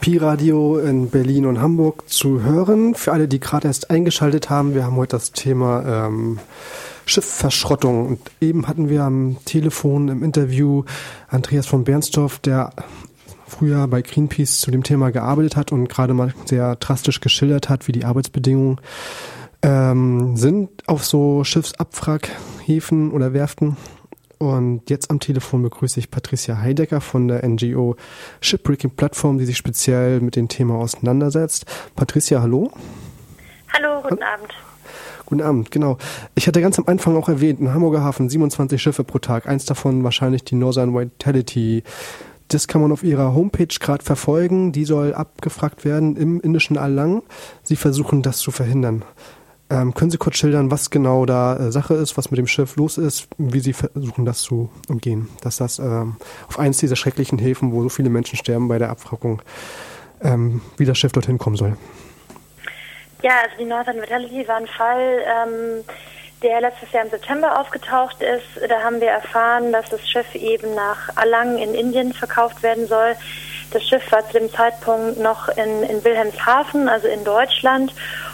Pi-Radio in Berlin und Hamburg zu hören. Für alle, die gerade erst eingeschaltet haben, wir haben heute das Thema ähm, Schiffverschrottung. Und eben hatten wir am Telefon im Interview Andreas von Bernstorff, der früher bei Greenpeace zu dem Thema gearbeitet hat und gerade mal sehr drastisch geschildert hat, wie die Arbeitsbedingungen ähm, sind auf so Schiffsabwrackhäfen oder Werften. Und jetzt am Telefon begrüße ich Patricia Heidecker von der NGO Shipbreaking Plattform, die sich speziell mit dem Thema auseinandersetzt. Patricia, hallo. Hallo, guten ha Abend. Guten Abend, genau. Ich hatte ganz am Anfang auch erwähnt, im Hamburger Hafen 27 Schiffe pro Tag, eins davon wahrscheinlich die Northern Vitality. Das kann man auf ihrer Homepage gerade verfolgen. Die soll abgefragt werden im indischen Allang. Sie versuchen das zu verhindern. Ähm, können Sie kurz schildern, was genau da äh, Sache ist, was mit dem Schiff los ist, wie Sie versuchen, das zu umgehen? Dass das ähm, auf eins dieser schrecklichen Häfen, wo so viele Menschen sterben bei der Abwrackung, ähm, wie das Schiff dorthin kommen soll? Ja, also die Northern Vitality war ein Fall, ähm, der letztes Jahr im September aufgetaucht ist. Da haben wir erfahren, dass das Schiff eben nach Alang in Indien verkauft werden soll. Das Schiff war zu dem Zeitpunkt noch in, in Wilhelmshaven, also in Deutschland.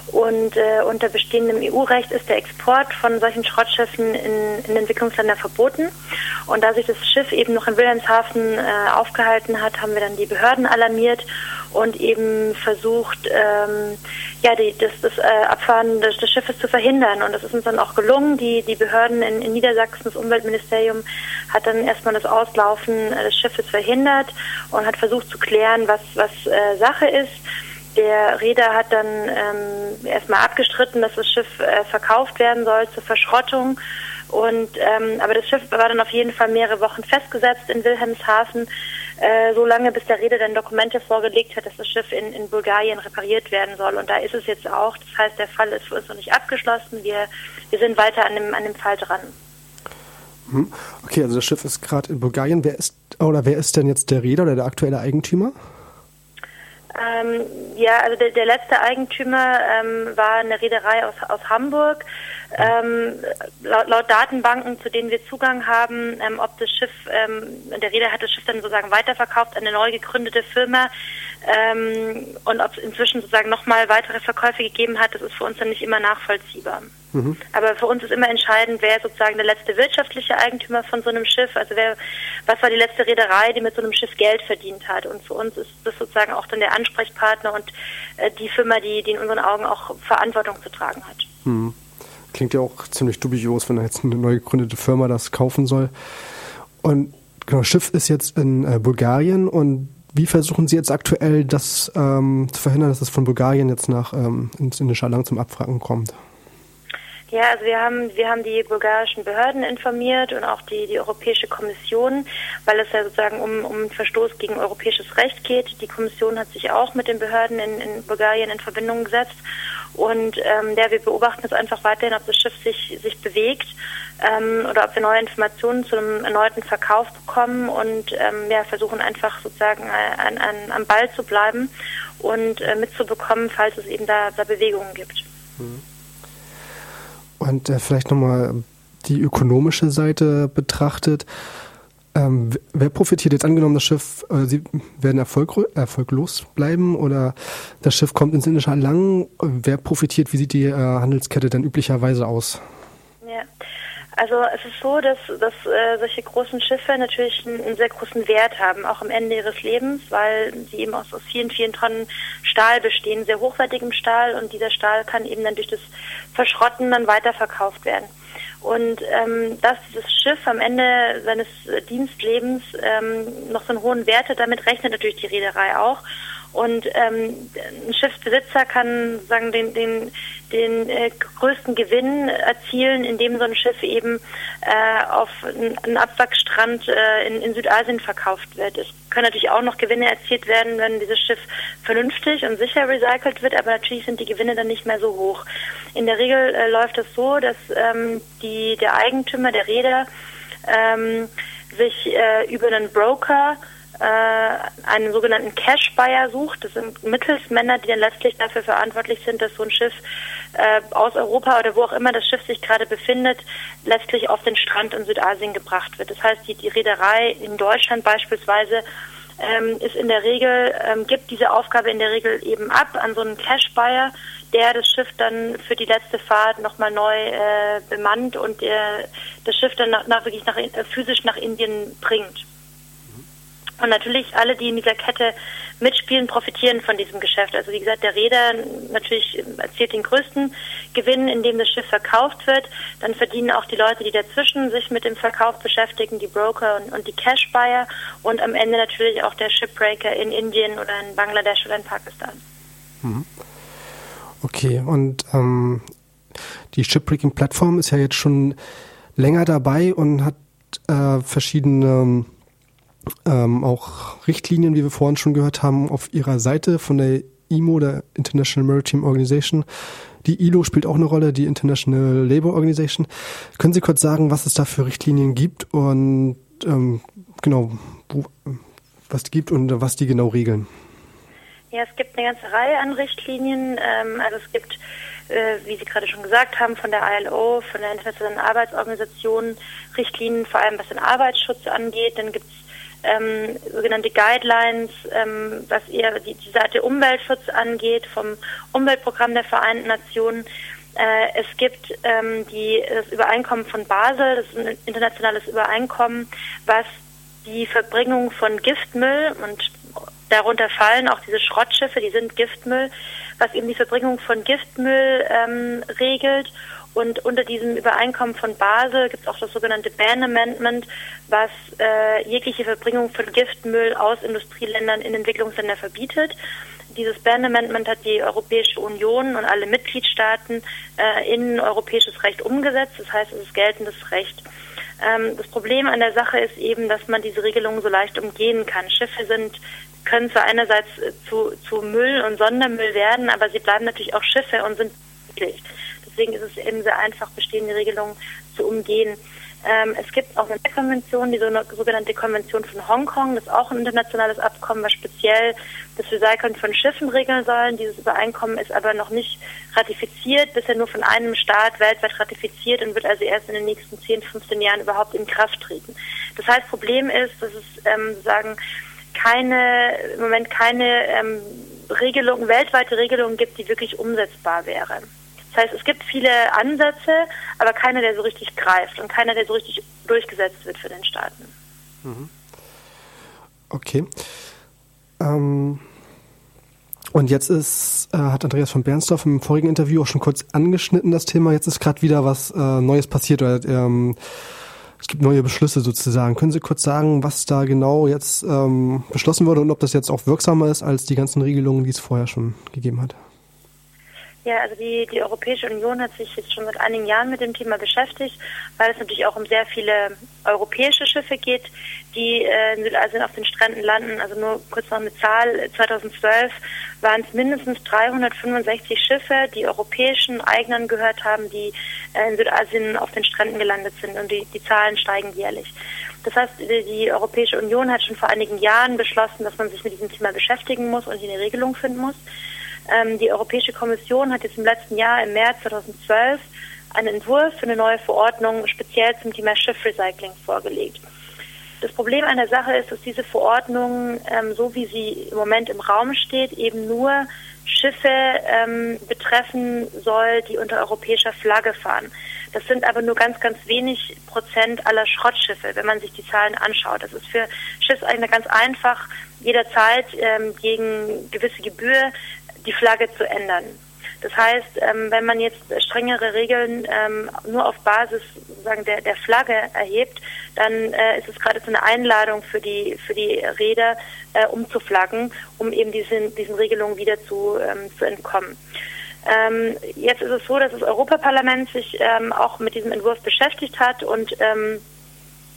Und äh, unter bestehendem EU-Recht ist der Export von solchen Schrottschiffen in, in Entwicklungsländer verboten. Und da sich das Schiff eben noch in Wilhelmshaven äh, aufgehalten hat, haben wir dann die Behörden alarmiert und eben versucht, ähm, ja, die, das, das äh, Abfahren des, des, Schiffes zu verhindern. Und das ist uns dann auch gelungen. Die, die Behörden in, in Niedersachsen, das Umweltministerium, hat dann erstmal das Auslaufen des Schiffes verhindert und hat versucht zu klären, was, was äh, Sache ist. Der Reeder hat dann ähm, erstmal abgestritten, dass das Schiff äh, verkauft werden soll zur Verschrottung. Und ähm, aber das Schiff war dann auf jeden Fall mehrere Wochen festgesetzt in Wilhelmshaven, äh, so lange bis der Reeder dann Dokumente vorgelegt hat, dass das Schiff in, in Bulgarien repariert werden soll. Und da ist es jetzt auch. Das heißt, der Fall ist für uns noch nicht abgeschlossen. Wir, wir sind weiter an dem, an dem Fall dran. Hm. Okay, also das Schiff ist gerade in Bulgarien. Wer ist oder wer ist denn jetzt der Reeder oder der aktuelle Eigentümer? Ähm, ja, also der, der letzte Eigentümer ähm, war eine Reederei aus, aus Hamburg. Ähm, laut, laut, Datenbanken, zu denen wir Zugang haben, ähm, ob das Schiff, ähm, der Reeder hat das Schiff dann sozusagen weiterverkauft an eine neu gegründete Firma ähm, und ob es inzwischen sozusagen nochmal weitere Verkäufe gegeben hat, das ist für uns dann nicht immer nachvollziehbar. Mhm. Aber für uns ist immer entscheidend, wer sozusagen der letzte wirtschaftliche Eigentümer von so einem Schiff, also wer, was war die letzte Reederei, die mit so einem Schiff Geld verdient hat. Und für uns ist das sozusagen auch dann der Ansprechpartner und äh, die Firma, die, die in unseren Augen auch Verantwortung zu tragen hat. Mhm. Klingt ja auch ziemlich dubios, wenn da jetzt eine neu gegründete Firma das kaufen soll. Und genau, Schiff ist jetzt in äh, Bulgarien und wie versuchen Sie jetzt aktuell das ähm, zu verhindern, dass es von Bulgarien jetzt nach ähm, ins indische Land zum Abfragen kommt? Ja, also wir haben wir haben die bulgarischen Behörden informiert und auch die die Europäische Kommission, weil es ja sozusagen um um Verstoß gegen europäisches Recht geht. Die Kommission hat sich auch mit den Behörden in, in Bulgarien in Verbindung gesetzt und ähm, ja, wir beobachten jetzt einfach weiterhin, ob das Schiff sich sich bewegt ähm, oder ob wir neue Informationen zu einem erneuten Verkauf bekommen und ähm, ja versuchen einfach sozusagen äh, an, an, am Ball zu bleiben und äh, mitzubekommen, falls es eben da, da Bewegungen gibt. Mhm. Und äh, vielleicht nochmal die ökonomische Seite betrachtet. Ähm, wer profitiert jetzt angenommen, das Schiff, äh, Sie werden erfolg, erfolglos bleiben oder das Schiff kommt ins indische Lang? Wer profitiert? Wie sieht die äh, Handelskette denn üblicherweise aus? Ja. Also es ist so, dass, dass äh, solche großen Schiffe natürlich einen, einen, sehr großen Wert haben, auch am Ende ihres Lebens, weil sie eben aus, aus vielen, vielen Tonnen Stahl bestehen, sehr hochwertigem Stahl und dieser Stahl kann eben dann durch das Verschrotten dann weiterverkauft werden. Und ähm, dass dieses Schiff am Ende seines Dienstlebens ähm, noch so einen hohen Wert hat, damit rechnet natürlich die Reederei auch. Und ähm, ein Schiffsbesitzer kann sagen den den den äh, größten Gewinn erzielen, indem so ein Schiff eben äh, auf einen Abwrackstrand äh, in, in Südasien verkauft wird. Es können natürlich auch noch Gewinne erzielt werden, wenn dieses Schiff vernünftig und sicher recycelt wird, aber natürlich sind die Gewinne dann nicht mehr so hoch. In der Regel äh, läuft es so, dass ähm, die der Eigentümer der Räder ähm, sich äh, über einen Broker äh, einen sogenannten Cash-Buyer sucht. Das sind Mittelsmänner, die dann letztlich dafür verantwortlich sind, dass so ein Schiff äh, aus Europa oder wo auch immer das Schiff sich gerade befindet, letztlich auf den Strand in Südasien gebracht wird. Das heißt, die, die Reederei in Deutschland beispielsweise ähm, ist in der Regel, ähm, gibt diese Aufgabe in der Regel eben ab an so einen Cash-Buyer, der das Schiff dann für die letzte Fahrt nochmal neu äh, bemannt und äh, das Schiff dann nach, nach wirklich nach, äh, physisch nach Indien bringt. Und natürlich alle, die in dieser Kette mitspielen, profitieren von diesem Geschäft. Also wie gesagt, der Reeder natürlich erzielt den größten Gewinn, indem das Schiff verkauft wird. Dann verdienen auch die Leute, die dazwischen sich mit dem Verkauf beschäftigen, die Broker und, und die Cash-Buyer und am Ende natürlich auch der Shipbreaker in Indien oder in Bangladesch oder in Pakistan. Mhm. Okay, und ähm, die Shipbreaking-Plattform ist ja jetzt schon länger dabei und hat äh, verschiedene ähm, auch Richtlinien, wie wir vorhin schon gehört haben, auf ihrer Seite von der IMO, der International Maritime Organization. Die ILO spielt auch eine Rolle, die International Labour Organization. Können Sie kurz sagen, was es da für Richtlinien gibt und ähm, genau, wo, was die gibt und was die genau regeln? Ja, es gibt eine ganze Reihe an Richtlinien. Ähm, also es gibt, äh, wie Sie gerade schon gesagt haben, von der ILO, von der Internationalen Arbeitsorganisation Richtlinien, vor allem was den Arbeitsschutz angeht. Dann gibt es ähm, sogenannte Guidelines, ähm, was eher die, die Seite Umweltschutz angeht, vom Umweltprogramm der Vereinten Nationen. Äh, es gibt ähm, die, das Übereinkommen von Basel, das ist ein internationales Übereinkommen, was die Verbringung von Giftmüll und darunter fallen auch diese Schrottschiffe, die sind Giftmüll, was eben die Verbringung von Giftmüll ähm, regelt und unter diesem Übereinkommen von Basel gibt es auch das sogenannte Ban Amendment, was äh, jegliche Verbringung von Giftmüll aus Industrieländern in Entwicklungsländer verbietet. Dieses Ban Amendment hat die Europäische Union und alle Mitgliedstaaten äh, in europäisches Recht umgesetzt. Das heißt, es ist geltendes Recht. Ähm, das Problem an der Sache ist eben, dass man diese Regelungen so leicht umgehen kann. Schiffe sind können zwar einerseits zu, zu Müll und Sondermüll werden, aber sie bleiben natürlich auch Schiffe und sind möglich. Deswegen ist es eben sehr einfach, bestehende Regelungen zu umgehen. Ähm, es gibt auch eine Konvention, die sogenannte Konvention von Hongkong. Das ist auch ein internationales Abkommen, was speziell das Recyceln von Schiffen regeln soll. Dieses Übereinkommen ist aber noch nicht ratifiziert, bisher nur von einem Staat weltweit ratifiziert und wird also erst in den nächsten 10, 15 Jahren überhaupt in Kraft treten. Das heißt, Problem ist, dass es ähm, sagen keine im Moment keine ähm, Regelung, weltweite Regelungen gibt, die wirklich umsetzbar wäre. Das heißt, es gibt viele Ansätze, aber keiner, der so richtig greift und keiner, der so richtig durchgesetzt wird für den Staaten. Mhm. Okay. Ähm und jetzt ist, äh, hat Andreas von Bernsdorf im vorigen Interview auch schon kurz angeschnitten, das Thema. Jetzt ist gerade wieder was äh, Neues passiert oder ähm, es gibt neue Beschlüsse sozusagen. Können Sie kurz sagen, was da genau jetzt ähm, beschlossen wurde und ob das jetzt auch wirksamer ist als die ganzen Regelungen, die es vorher schon gegeben hat? Ja, also die, die Europäische Union hat sich jetzt schon seit einigen Jahren mit dem Thema beschäftigt, weil es natürlich auch um sehr viele europäische Schiffe geht, die äh, in Südasien auf den Stränden landen. Also nur kurz noch eine Zahl, 2012 waren es mindestens 365 Schiffe, die europäischen Eignern gehört haben, die äh, in Südasien auf den Stränden gelandet sind und die, die Zahlen steigen jährlich. Das heißt, die, Europäische Union hat schon vor einigen Jahren beschlossen, dass man sich mit diesem Thema beschäftigen muss und hier eine Regelung finden muss. Ähm, die Europäische Kommission hat jetzt im letzten Jahr, im März 2012, einen Entwurf für eine neue Verordnung speziell zum Thema Schiffrecycling vorgelegt. Das Problem an der Sache ist, dass diese Verordnung, ähm, so wie sie im Moment im Raum steht, eben nur Schiffe ähm, betreffen soll, die unter europäischer Flagge fahren. Das sind aber nur ganz, ganz wenig Prozent aller Schrottschiffe, wenn man sich die Zahlen anschaut. Das ist für Schiffseigner ganz einfach, jederzeit ähm, gegen gewisse Gebühr die Flagge zu ändern. Das heißt, ähm, wenn man jetzt strengere Regeln ähm, nur auf Basis sozusagen der, der Flagge erhebt, dann äh, ist es gerade so eine Einladung für die für die Räder äh, umzuflaggen, um eben diesen diesen Regelungen wieder zu ähm, zu entkommen. Ähm, jetzt ist es so, dass das Europaparlament sich ähm, auch mit diesem Entwurf beschäftigt hat und ähm,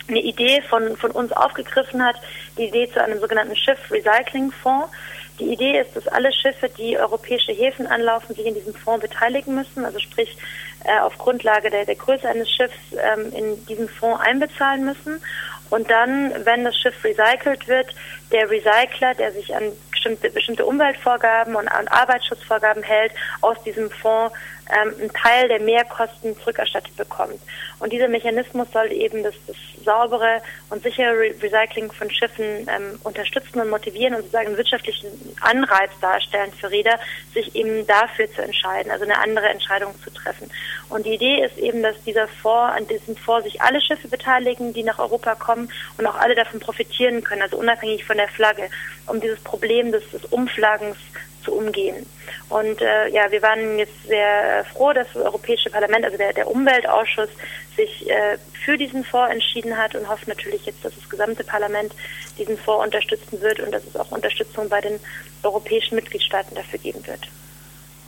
eine Idee von, von uns aufgegriffen hat, die Idee zu einem sogenannten Schiff-Recycling-Fonds. Die Idee ist, dass alle Schiffe, die europäische Häfen anlaufen, sich in diesem Fonds beteiligen müssen, also sprich äh, auf Grundlage der, der Größe eines Schiffs ähm, in diesen Fonds einbezahlen müssen. Und dann, wenn das Schiff recycelt wird, der Recycler, der sich an bestimmte, bestimmte Umweltvorgaben und, und Arbeitsschutzvorgaben hält, aus diesem Fonds ähm, einen Teil der Mehrkosten zurückerstattet bekommt. Und dieser Mechanismus soll eben das, das saubere und sichere Re Recycling von Schiffen ähm, unterstützen und motivieren und sozusagen einen wirtschaftlichen Anreiz darstellen für Räder, sich eben dafür zu entscheiden, also eine andere Entscheidung zu treffen. Und die Idee ist eben, dass dieser Fonds, an diesem Fonds sich alle Schiffe beteiligen, die nach Europa kommen und auch alle davon profitieren können, also unabhängig von der Flagge, um dieses Problem des, des Umflaggens zu umgehen. Und äh, ja, wir waren jetzt sehr froh, dass das Europäische Parlament, also der, der Umweltausschuss, sich äh, für diesen Fonds entschieden hat und hoffen natürlich jetzt, dass das gesamte Parlament diesen Fonds unterstützen wird und dass es auch Unterstützung bei den europäischen Mitgliedstaaten dafür geben wird.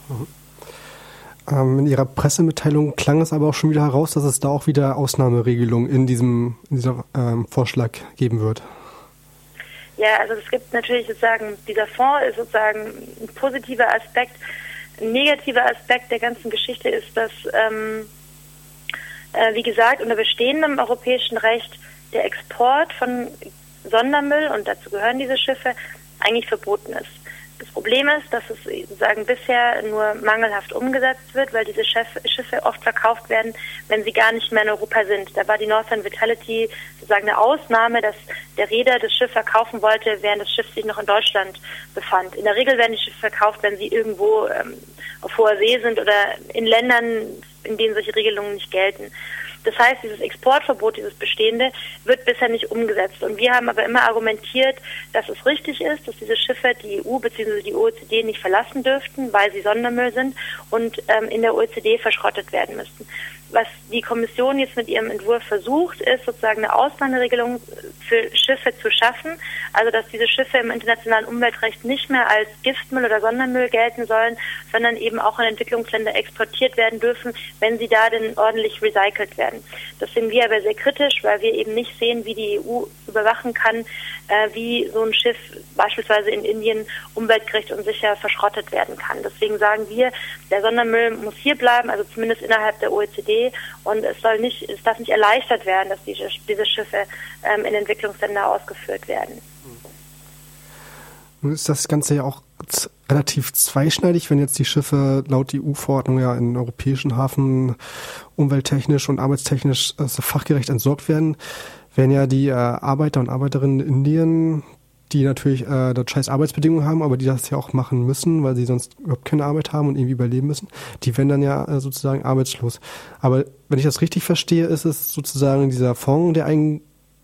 Mhm. Ähm, in Ihrer Pressemitteilung klang es aber auch schon wieder heraus, dass es da auch wieder Ausnahmeregelungen in diesem in dieser ähm, Vorschlag geben wird. Ja, also es gibt natürlich sozusagen, dieser Fonds ist sozusagen ein positiver Aspekt. Ein negativer Aspekt der ganzen Geschichte ist, dass, ähm, äh, wie gesagt, unter bestehendem europäischen Recht der Export von Sondermüll, und dazu gehören diese Schiffe, eigentlich verboten ist. Das Problem ist, dass es sozusagen bisher nur mangelhaft umgesetzt wird, weil diese Schiffe oft verkauft werden, wenn sie gar nicht mehr in Europa sind. Da war die Northern Vitality sozusagen eine Ausnahme, dass der Reeder das Schiff verkaufen wollte, während das Schiff sich noch in Deutschland befand. In der Regel werden die Schiffe verkauft, wenn sie irgendwo ähm, auf hoher See sind oder in Ländern, in denen solche Regelungen nicht gelten. Das heißt, dieses Exportverbot, dieses bestehende, wird bisher nicht umgesetzt. Und wir haben aber immer argumentiert, dass es richtig ist, dass diese Schiffe die EU bzw. die OECD nicht verlassen dürften, weil sie Sondermüll sind und ähm, in der OECD verschrottet werden müssten was die Kommission jetzt mit ihrem Entwurf versucht, ist sozusagen eine Ausnahmeregelung für Schiffe zu schaffen, also dass diese Schiffe im internationalen Umweltrecht nicht mehr als Giftmüll oder Sondermüll gelten sollen, sondern eben auch in Entwicklungsländer exportiert werden dürfen, wenn sie da denn ordentlich recycelt werden. Das sehen wir aber sehr kritisch, weil wir eben nicht sehen, wie die EU überwachen kann, äh, wie so ein Schiff beispielsweise in Indien umweltgerecht und sicher verschrottet werden kann. Deswegen sagen wir, der Sondermüll muss hier bleiben, also zumindest innerhalb der OECD und es soll nicht, es darf nicht erleichtert werden, dass diese, diese Schiffe ähm, in Entwicklungsländer ausgeführt werden. Nun ist das Ganze ja auch relativ zweischneidig, wenn jetzt die Schiffe laut EU-Verordnung ja in europäischen Hafen umwelttechnisch und arbeitstechnisch also fachgerecht entsorgt werden werden ja die äh, Arbeiter und Arbeiterinnen in Indien, die natürlich äh, dort scheiß Arbeitsbedingungen haben, aber die das ja auch machen müssen, weil sie sonst überhaupt keine Arbeit haben und irgendwie überleben müssen, die werden dann ja äh, sozusagen arbeitslos. Aber wenn ich das richtig verstehe, ist es sozusagen dieser Fonds, der, ein,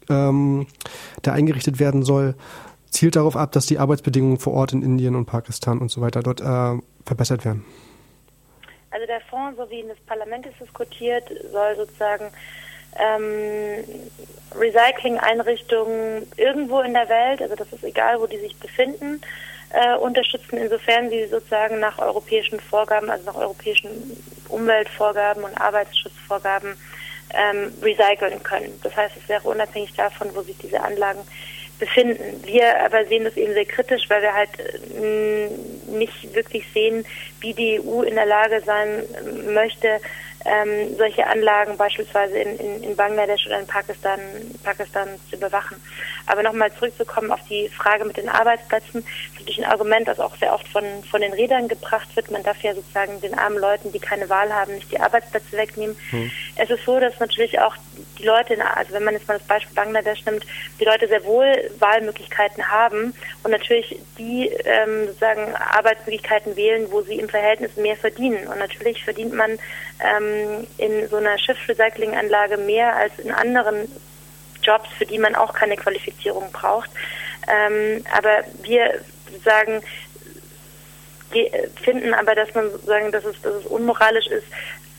ähm, der eingerichtet werden soll, zielt darauf ab, dass die Arbeitsbedingungen vor Ort in Indien und Pakistan und so weiter dort äh, verbessert werden. Also der Fonds, so wie in das Parlament ist diskutiert, soll sozusagen ähm, Recycling-Einrichtungen irgendwo in der Welt, also das ist egal, wo die sich befinden, äh, unterstützen, insofern sie sozusagen nach europäischen Vorgaben, also nach europäischen Umweltvorgaben und Arbeitsschutzvorgaben ähm, recyceln können. Das heißt, es wäre unabhängig davon, wo sich diese Anlagen befinden. Wir aber sehen das eben sehr kritisch, weil wir halt äh, nicht wirklich sehen, wie die EU in der Lage sein möchte, ähm, solche Anlagen beispielsweise in, in, in Bangladesch oder in Pakistan, Pakistan zu überwachen. Aber nochmal zurückzukommen auf die Frage mit den Arbeitsplätzen, ist natürlich ein Argument, das auch sehr oft von, von den Rädern gebracht wird. Man darf ja sozusagen den armen Leuten, die keine Wahl haben, nicht die Arbeitsplätze wegnehmen. Hm. Es ist so, dass natürlich auch die Leute, also wenn man jetzt mal das Beispiel Bangladesch nimmt, die Leute sehr wohl Wahlmöglichkeiten haben und natürlich die ähm, sozusagen Arbeitsmöglichkeiten wählen, wo sie im Verhältnis mehr verdienen. Und natürlich verdient man ähm, in so einer Schiffsrecyclinganlage mehr als in anderen Jobs, für die man auch keine Qualifizierung braucht. Ähm, aber wir sagen, finden aber, dass man sagen, dass es, dass es unmoralisch ist,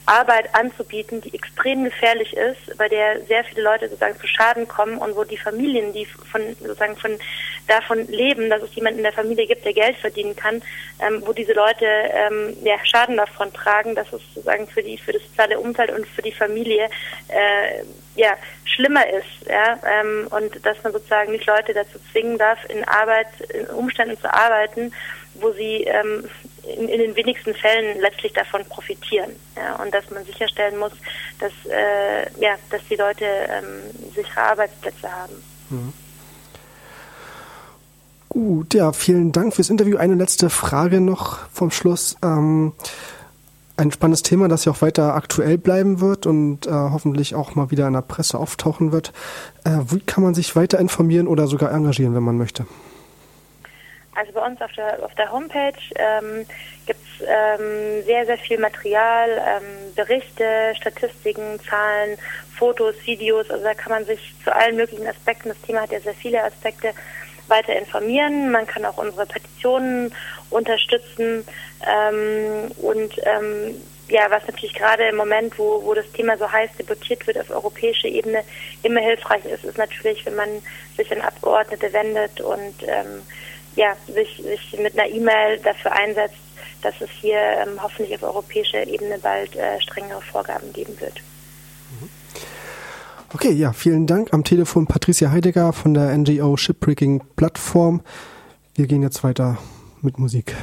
Arbeit anzubieten, die extrem gefährlich ist, bei der sehr viele Leute sozusagen zu Schaden kommen und wo die Familien, die von sozusagen von davon leben, dass es jemanden in der Familie gibt, der Geld verdienen kann, ähm, wo diese Leute ähm, ja, Schaden davon tragen, dass es sozusagen für die für das soziale Umfeld und für die Familie äh, ja schlimmer ist, ja, ähm, und dass man sozusagen nicht Leute dazu zwingen darf, in Arbeit, in Umständen zu arbeiten, wo sie ähm, in, in, den wenigsten Fällen letztlich davon profitieren. Ja, und dass man sicherstellen muss, dass, äh, ja, dass die Leute ähm, sichere Arbeitsplätze haben. Mhm. Gut, ja, vielen Dank fürs Interview. Eine letzte Frage noch vom Schluss. Ähm, ein spannendes Thema, das ja auch weiter aktuell bleiben wird und äh, hoffentlich auch mal wieder in der Presse auftauchen wird. Äh, wie kann man sich weiter informieren oder sogar engagieren, wenn man möchte? Also bei uns auf der, auf der Homepage ähm, gibt es ähm, sehr, sehr viel Material, ähm, Berichte, Statistiken, Zahlen, Fotos, Videos. Also da kann man sich zu allen möglichen Aspekten, das Thema hat ja sehr viele Aspekte, weiter informieren. Man kann auch unsere Petitionen unterstützen ähm, und ähm, ja, was natürlich gerade im Moment, wo, wo das Thema so heiß debattiert wird auf europäischer Ebene, immer hilfreich ist, ist natürlich, wenn man sich an Abgeordnete wendet und ähm, ja, sich, sich mit einer E-Mail dafür einsetzt, dass es hier ähm, hoffentlich auf europäischer Ebene bald äh, strengere Vorgaben geben wird. Okay, ja, vielen Dank. Am Telefon Patricia Heidegger von der NGO Shipbreaking Plattform. Wir gehen jetzt weiter mit Musik.